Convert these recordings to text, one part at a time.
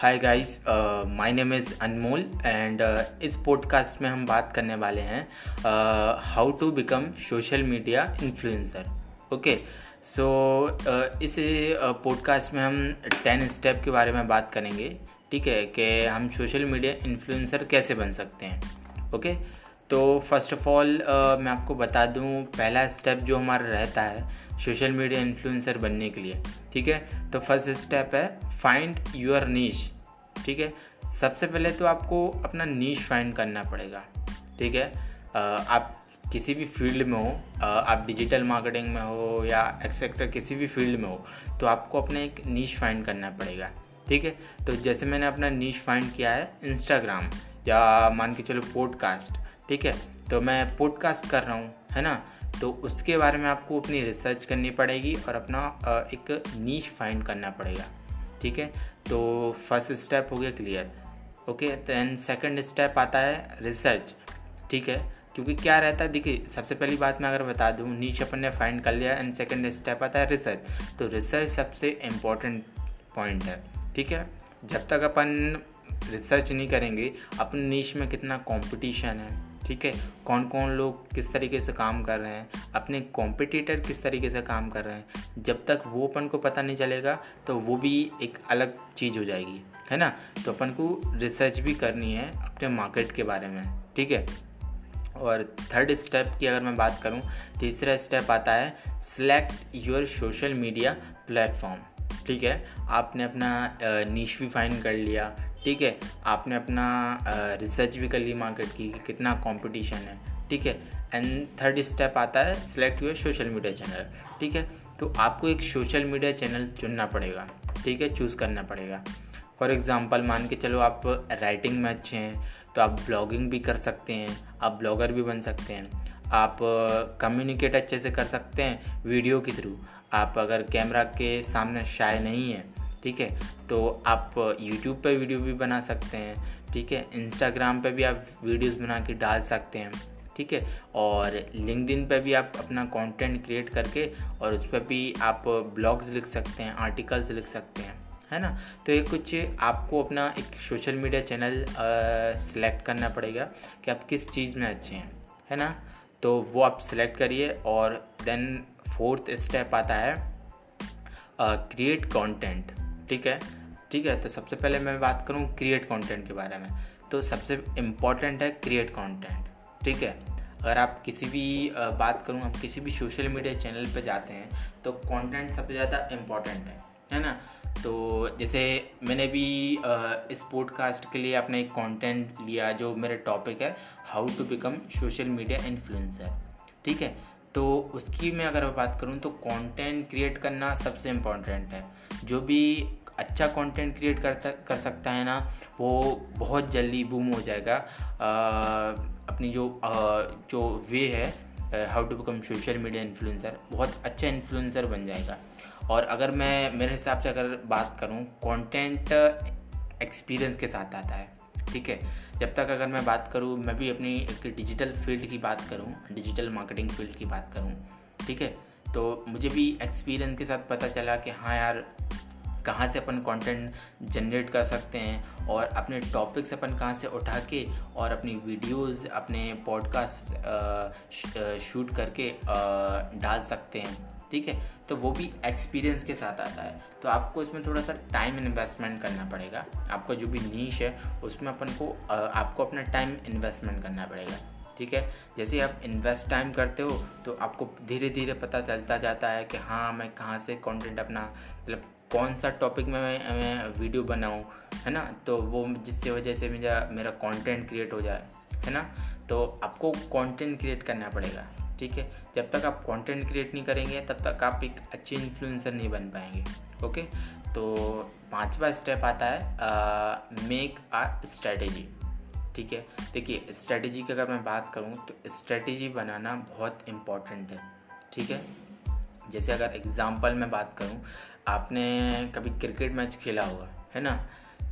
Hi guys my name is Anmol and इस podcast में हम बात करने वाले हैं how to become social media influencer okay so इस पॉडकास्ट में हम टेन स्टेप के बारे में बात करेंगे, ठीक है? कि हम सोशल मीडिया इन्फ्लुएंसर कैसे बन सकते हैं ओके तो फ़र्स्ट ऑफ़ ऑल मैं आपको बता दूँ, पहला स्टेप जो हमारा रहता है सोशल मीडिया इन्फ्लुएंसर बनने के लिए, ठीक है? तो फ़र्स्ट स्टेप है फाइंड यूर नीश ठीक है? सबसे पहले तो आपको अपना नीश फाइंड करना पड़ेगा, ठीक है? आप किसी भी फ़ील्ड में हो आप डिजिटल मार्केटिंग में हो या एक्सेक्टर किसी भी फ़ील्ड में हो तो आपको अपने एक नीच फाइंड करना पड़ेगा, ठीक है? तो जैसे मैंने अपना नीच फाइंड किया है इंस्टाग्राम या मान के चलो पॉडकास्ट ठीक है? तो मैं पॉडकास्ट कर रहा हूँ, है ना? तो उसके बारे में आपको अपनी रिसर्च करनी पड़ेगी और अपना एक नीच फाइंड करना पड़ेगा, ठीक है? तो फ़र्स्ट स्टेप हो गया clear okay then second step आता है रिसर्च ठीक है? क्योंकि क्या रहता है? देखिए, सबसे पहली बात मैं अगर बता दूँ नीच अपन ने फाइंड कर लिया एंड सेकंड स्टेप आता है रिसर्च तो रिसर्च सबसे इम्पोर्टेंट पॉइंट है, ठीक है? जब तक अपन रिसर्च नहीं करेंगे, अपन नीच में कितना कंपटीशन है ठीक है? कौन कौन लोग किस तरीके से काम कर रहे हैं? अपने कॉम्पिटिटर किस तरीके से काम कर रहे हैं? जब तक वो अपन को पता नहीं चलेगा तो वो भी एक अलग चीज़ हो जाएगी। है ना? तो अपन को रिसर्च भी करनी है अपने मार्केट के बारे में, ठीक है? और थर्ड स्टेप की अगर मैं बात करूँ, तीसरा स्टेप आता है select your social media platform ठीक है? आपने अपना नीच भी फाइंड कर लिया, ठीक है? आपने अपना रिसर्च भी कर ली मार्केट की कि कितना कंपटीशन है, ठीक है? एंड थर्ड स्टेप आता है select your social media channel ठीक है? तो आपको एक सोशल मीडिया चैनल चुनना पड़ेगा, ठीक है? चूज़ करना पड़ेगा। फॉर एग्ज़ाम्पल मान के चलो आप राइटिंग में अच्छे हैं तो आप ब्लॉगिंग भी कर सकते हैं, आप ब्लॉगर भी बन सकते हैं, आप कम्युनिकेट अच्छे से कर सकते हैं वीडियो के थ्रू आप अगर कैमरा के सामने शाय नहीं है, ठीक है तो आप यूट्यूब पर वीडियो भी बना सकते हैं, ठीक है इंस्टाग्राम पे भी आप वीडियोस बना के डाल सकते हैं, ठीक है, और लिंकडिन पे भी आप अपना कंटेंट क्रिएट करके और उस पर भी आप ब्लॉग्स लिख सकते हैं आर्टिकल्स लिख सकते हैं, है ना? तो ये कुछ आपको अपना एक सोशल मीडिया चैनल सेलेक्ट करना पड़ेगा कि आप किस चीज़ में अच्छे हैं, है ना? तो वो आप सेलेक्ट करिए और देन फोर्थ स्टेप आता है क्रिएट uh, कंटेंट ठीक है? ठीक है तो सबसे पहले मैं बात करूँ क्रिएट कंटेंट के बारे में। तो सबसे इंपॉर्टेंट है क्रिएट कंटेंट ठीक है? अगर आप किसी भी बात करूँ आप किसी भी सोशल मीडिया चैनल पे जाते हैं तो कंटेंट सबसे ज़्यादा इंपॉर्टेंट है है ना? तो जैसे मैंने भी इस पॉडकास्ट के लिए अपना एक कंटेंट लिया जो मेरा टॉपिक है how to become social media influencer ठीक है? तो उसकी मैं अगर बात करूँ तो कंटेंट क्रिएट करना सबसे इम्पोर्टेंट है। जो भी अच्छा कंटेंट क्रिएट करता कर सकता है ना वो बहुत जल्दी बूम हो जाएगा। आ, अपनी जो आ, जो वे है how to become social media influencer बहुत अच्छा इन्फ्लुएंसर बन जाएगा। और अगर मैं, मेरे हिसाब से अगर बात करूँ कंटेंट एक्सपीरियंस के साथ आता है, ठीक है? जब तक अगर मैं बात करूँ, मैं भी अपनी एक डिजिटल फ़ील्ड की बात करूँ डिजिटल मार्केटिंग फ़ील्ड की बात करूँ, ठीक है? तो मुझे भी एक्सपीरियंस के साथ पता चला कि हाँ यार, कहाँ से अपन कंटेंट जनरेट कर सकते हैं और अपने टॉपिक्स अपन कहाँ से उठा के और अपनी वीडियोस अपने पॉडकास्ट शूट करके डाल सकते हैं। ठीक है? तो वो भी एक्सपीरियंस के साथ आता है। तो आपको इसमें थोड़ा सा टाइम इन्वेस्टमेंट करना पड़ेगा। आपका जो भी नीच है उसमें अपन को आपको अपना टाइम इन्वेस्टमेंट करना पड़ेगा। ठीक है? जैसे आप इन्वेस्ट टाइम करते हो तो आपको धीरे धीरे पता चलता जाता है कि हाँ मैं कहाँ से कंटेंट अपना मतलब कौन सा टॉपिक में मैं, मैं वीडियो बनाऊँ है ना? तो वो जिससे वजह से मेरा मेरा कंटेंट क्रिएट हो जाए है ना? तो आपको कंटेंट क्रिएट करना पड़ेगा। ठीक है? जब तक आप कंटेंट क्रिएट नहीं करेंगे, तब तक आप एक अच्छे इन्फ्लुएंसर नहीं बन पाएँगे ओके तो पांचवा स्टेप आता है मेक आ स्ट्रेटेजी ठीक है? देखिए स्ट्रेटेजी की अगर मैं बात करूँ तो स्ट्रेटेजी बनाना बहुत इंपॉर्टेंट है, ठीक है? जैसे अगर एग्ज़ाम्पल में बात करूँ, आपने कभी क्रिकेट मैच खेला होगा, है ना?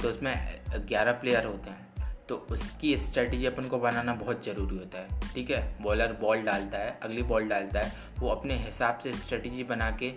तो उसमें ग्यारह प्लेयर होते हैं तो उसकी स्ट्रेटजी अपन को बनाना बहुत ज़रूरी होता है, ठीक है? बॉलर बॉल डालता है, अगली बॉल डालता है, वो अपने हिसाब से स्ट्रेटजी बना के,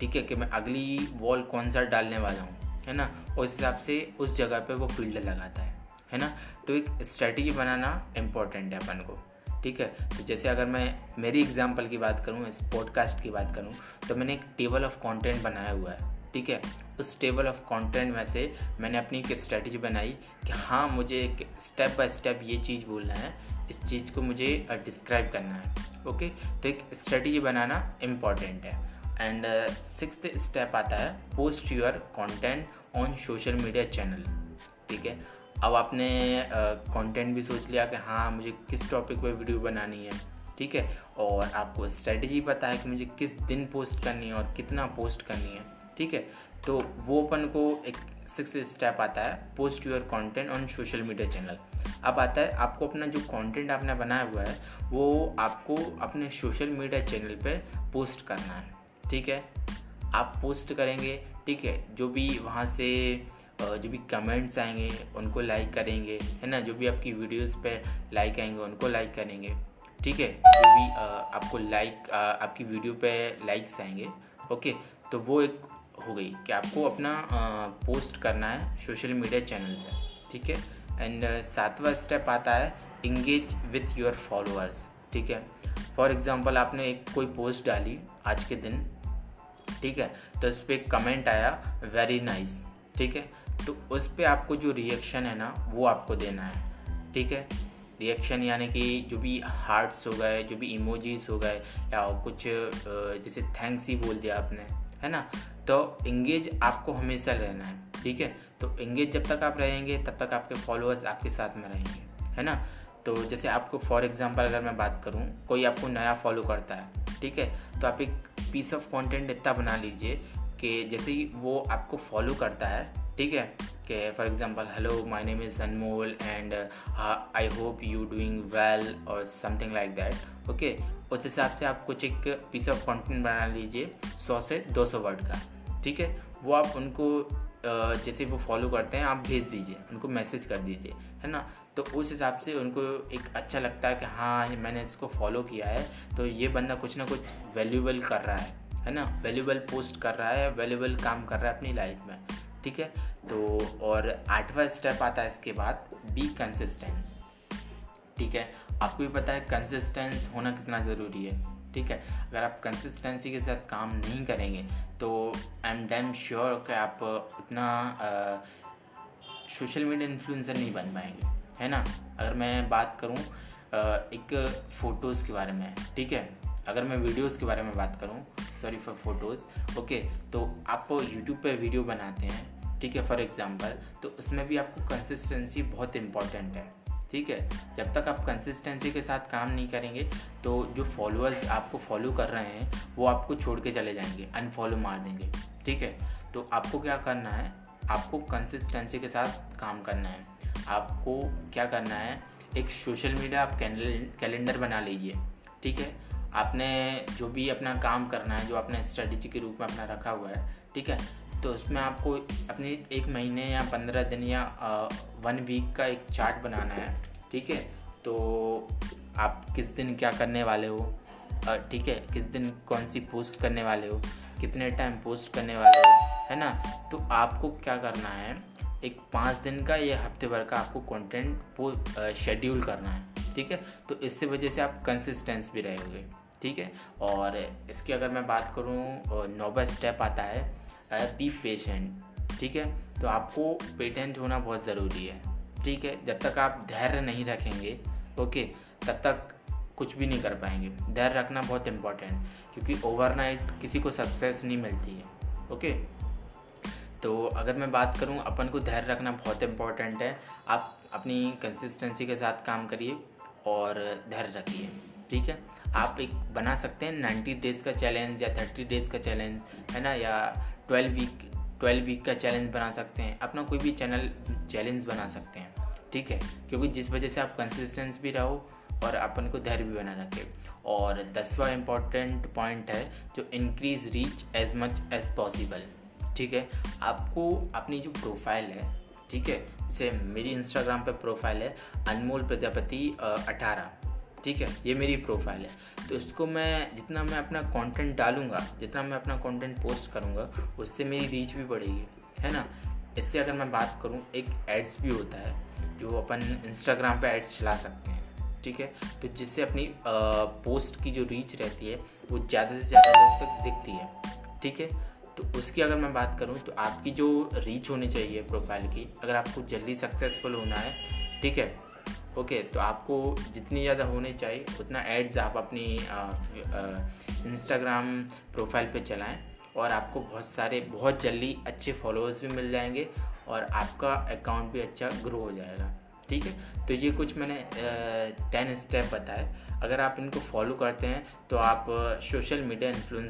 ठीक है कि मैं अगली बॉल कौन सा डालने वाला हूँ, है ना? उस हिसाब से उस जगह पे वो फ़ील्ड लगाता है है ना? तो एक स्ट्रेटजी बनाना इम्पोर्टेंट है अपन को, ठीक है? तो जैसे अगर मैं, मेरी एग्जांपल की बात करूँ, इस पॉडकास्ट की बात करूँ तो मैंने एक टेबल ऑफ़ कंटेंट बनाया हुआ है। ठीक है? उस टेबल ऑफ़ कंटेंट में से मैंने अपनी एक स्ट्रेटजी बनाई कि हाँ मुझे एक स्टेप बाय स्टेप ये चीज़ बोलना है इस चीज़ को मुझे डिस्क्राइब करना है ओके तो एक स्ट्रेटजी बनाना इंपॉर्टेंट है। एंड सिक्स स्टेप आता है post your content on social media channel ठीक है? अब आपने कंटेंट uh, भी सोच लिया कि हाँ मुझे किस टॉपिक पर वीडियो बनानी है ठीक है? और आपको स्ट्रेटजी पता है कि मुझे किस दिन पोस्ट करनी है और कितना पोस्ट करनी है। ठीक है? तो वो अपन को एक सिक्स स्टेप आता है post your content on social media channel अब आता है, आपको अपना जो कंटेंट आपने बनाया हुआ है, वो आपको अपने सोशल मीडिया चैनल पे पोस्ट करना है, ठीक है? आप पोस्ट करेंगे, ठीक है? जो भी वहाँ से जो भी कमेंट्स आएँगे, उनको लाइक करेंगे, है ना? जो भी आपकी वीडियोस पे लाइक आएँगे, उनको लाइक करेंगे, ठीक है? जो भी आपको लाइक आपकी वीडियो पे लाइक्स आएँगे ओके तो वो एक हो गई कि आपको अपना पोस्ट करना है सोशल मीडिया चैनल पे, ठीक है? एंड सातवां स्टेप आता है इंगेज विथ योर फॉलोअर्स ठीक है? फॉर एग्ज़ाम्पल आपने एक कोई पोस्ट डाली आज के दिन, ठीक है? तो उस पर कमेंट आया वेरी नाइस ठीक है? तो उस पर आपको जो रिएक्शन है ना, वो आपको देना है, ठीक है? रिएक्शन यानी कि जो भी हार्ट्स हो गए, जो भी इमोजीज हो गए, या कुछ जैसे थैंक्स ही बोल दिया आपने है ना? तो इंगेज आपको हमेशा रहना है, ठीक है? तो इंगेज जब तक आप रहेंगे, तब तक आपके फॉलोअर्स आपके साथ में रहेंगे, है ना? तो जैसे आपको फॉर एग्जांपल अगर मैं बात करूँ, कोई आपको नया फॉलो करता है, ठीक है? तो आप एक पीस ऑफ़ कंटेंट इतना बना लीजिए कि जैसे ही वो आपको फॉलो करता है, ठीक है? कि for example hello my name is Anmol and I hope you doing well और समथिंग लाइक दैट ओके उस हिसाब से आप कुछ एक पीस ऑफ़ कंटेंट बना लीजिए, सौ से दो सौ वर्ड का, ठीक है? वो आप उनको जैसे वो फॉलो करते हैं, आप भेज दीजिए, उनको मैसेज कर दीजिए, है ना? तो उस हिसाब से उनको एक अच्छा लगता है कि हाँ मैंने इसको फॉलो किया है तो ये बंदा कुछ ना कुछ वैल्यूबल कर रहा है है ना? वैल्यूबल पोस्ट कर रहा है वैल्यूबल काम कर रहा है अपनी लाइफ में, ठीक है? तो और आठवां स्टेप आता है इसके बाद बी कंसिस्टेंस ठीक है? आपको भी पता है कंसिस्टेंस होना कितना ज़रूरी है, ठीक है? अगर आप कंसिस्टेंसी के साथ काम नहीं करेंगे तो आई एम डैम श्योर कि आप उतना सोशल मीडिया इन्फ्लुएंसर नहीं बन पाएँगे, है ना? अगर मैं बात करूँ एक फ़ोटोज़ के बारे में, ठीक है? अगर मैं वीडियोस के बारे में बात करूँ सॉरी फॉर फ़ोटोज़ ओके तो आप यूट्यूब पे वीडियो बनाते हैं, ठीक है? फॉर एग्ज़ाम्पल तो उसमें भी आपको कंसिस्टेंसी बहुत इंपॉर्टेंट है। ठीक है? जब तक आप कंसिस्टेंसी के साथ काम नहीं करेंगे तो जो फॉलोअर्स आपको फॉलो कर रहे हैं, वो आपको छोड़ के चले जाएँगे अनफॉलो मार देंगे, ठीक है? तो आपको क्या करना है? आपको कंसिस्टेंसी के साथ काम करना है। आपको क्या करना है? एक सोशल मीडिया आप कैलेंडर बना लीजिए, ठीक है? आपने जो भी अपना काम करना है, जो आपने स्ट्रेटजी के रूप में अपना रखा हुआ है, ठीक है? तो उसमें आपको अपनी एक महीने या पंद्रह दिन या वन वीक का एक चार्ट बनाना है, ठीक है? तो आप किस दिन क्या करने वाले हो? ठीक है, किस दिन कौन सी पोस्ट करने वाले हो? कितने टाइम पोस्ट करने वाले हो? है ना? तो आपको क्या करना है, एक पाँच दिन का या हफ़्ते भर का आपको कंटेंट शेड्यूल करना है, ठीक है? तो इससे वजह से आप कंसिस्टेंस भी रहेंगे, ठीक है? और इसकी अगर मैं बात करूँ नोबल स्टेप आता है बी पेशेंट ठीक है? तो आपको पेटेंट होना बहुत ज़रूरी है, ठीक है? जब तक आप धैर्य नहीं रखेंगे ओके तब तक कुछ भी नहीं कर पाएँगे। धैर्य रखना बहुत इंपॉर्टेंट क्योंकि ओवरनाइट किसी को सक्सेस नहीं मिलती है ओके तो अगर मैं बात करूँ, अपन को धैर्य रखना बहुत इंपॉर्टेंट है। आप अपनी कंसिस्टेंसी के साथ काम करिए और धैर्य रखिए, ठीक है? आप एक बना सकते हैं नाइन्टी डेज़ का चैलेंज या थर्टी डेज़ का चैलेंज है ना? या ट्वेल्व वीक ट्वेल्व वीक का चैलेंज बना सकते हैं। अपना कोई भी चैनल चैलेंज बना सकते हैं। ठीक है? क्योंकि जिस वजह से आप कंसिस्टेंस भी रहो और अपन को धैर्य भी बना रखे। और दसवा इंपॉर्टेंट पॉइंट है जो increase reach as much as possible ठीक है? आपको अपनी जो प्रोफ़ाइल है, ठीक है? जैसे मेरी इंस्टाग्राम पे प्रोफ़ाइल है अनमोल प्रजापति अठारह। ठीक है? ये मेरी प्रोफ़ाइल है। तो इसको मैं जितना मैं अपना कंटेंट डालूँगा जितना मैं अपना कंटेंट पोस्ट करूँगा उससे मेरी रीच भी बढ़ेगी है ना? इससे अगर मैं बात करूँ एक एड्स भी होता है जो अपन इंस्टाग्राम पे एड्स चला सकते हैं ठीक है? तो जिससे अपनी आ, पोस्ट की जो रीच रहती है वो ज़्यादा से ज़्यादा लोग तक दिखती है ठीक है? तो उसकी अगर मैं बात करूँ तो आपकी जो रीच होनी चाहिए प्रोफ़ाइल की अगर आपको जल्दी सक्सेसफुल होना है ठीक है? ओके तो आपको जितनी ज़्यादा होनी चाहिए, उतना एड्स आप अपनी इंस्टाग्राम प्रोफ़ाइल पे चलाएँ और आपको बहुत सारे, बहुत जल्दी अच्छे फॉलोअर्स भी मिल जाएँगे और आपका अकाउंट भी अच्छा ग्रो हो जाएगा, ठीक है? तो ये कुछ मैंने टेन स्टेप बताए। अगर आप इनको फॉलो करते हैं तो आप सोशल मीडिया इन्फ्लुएंसर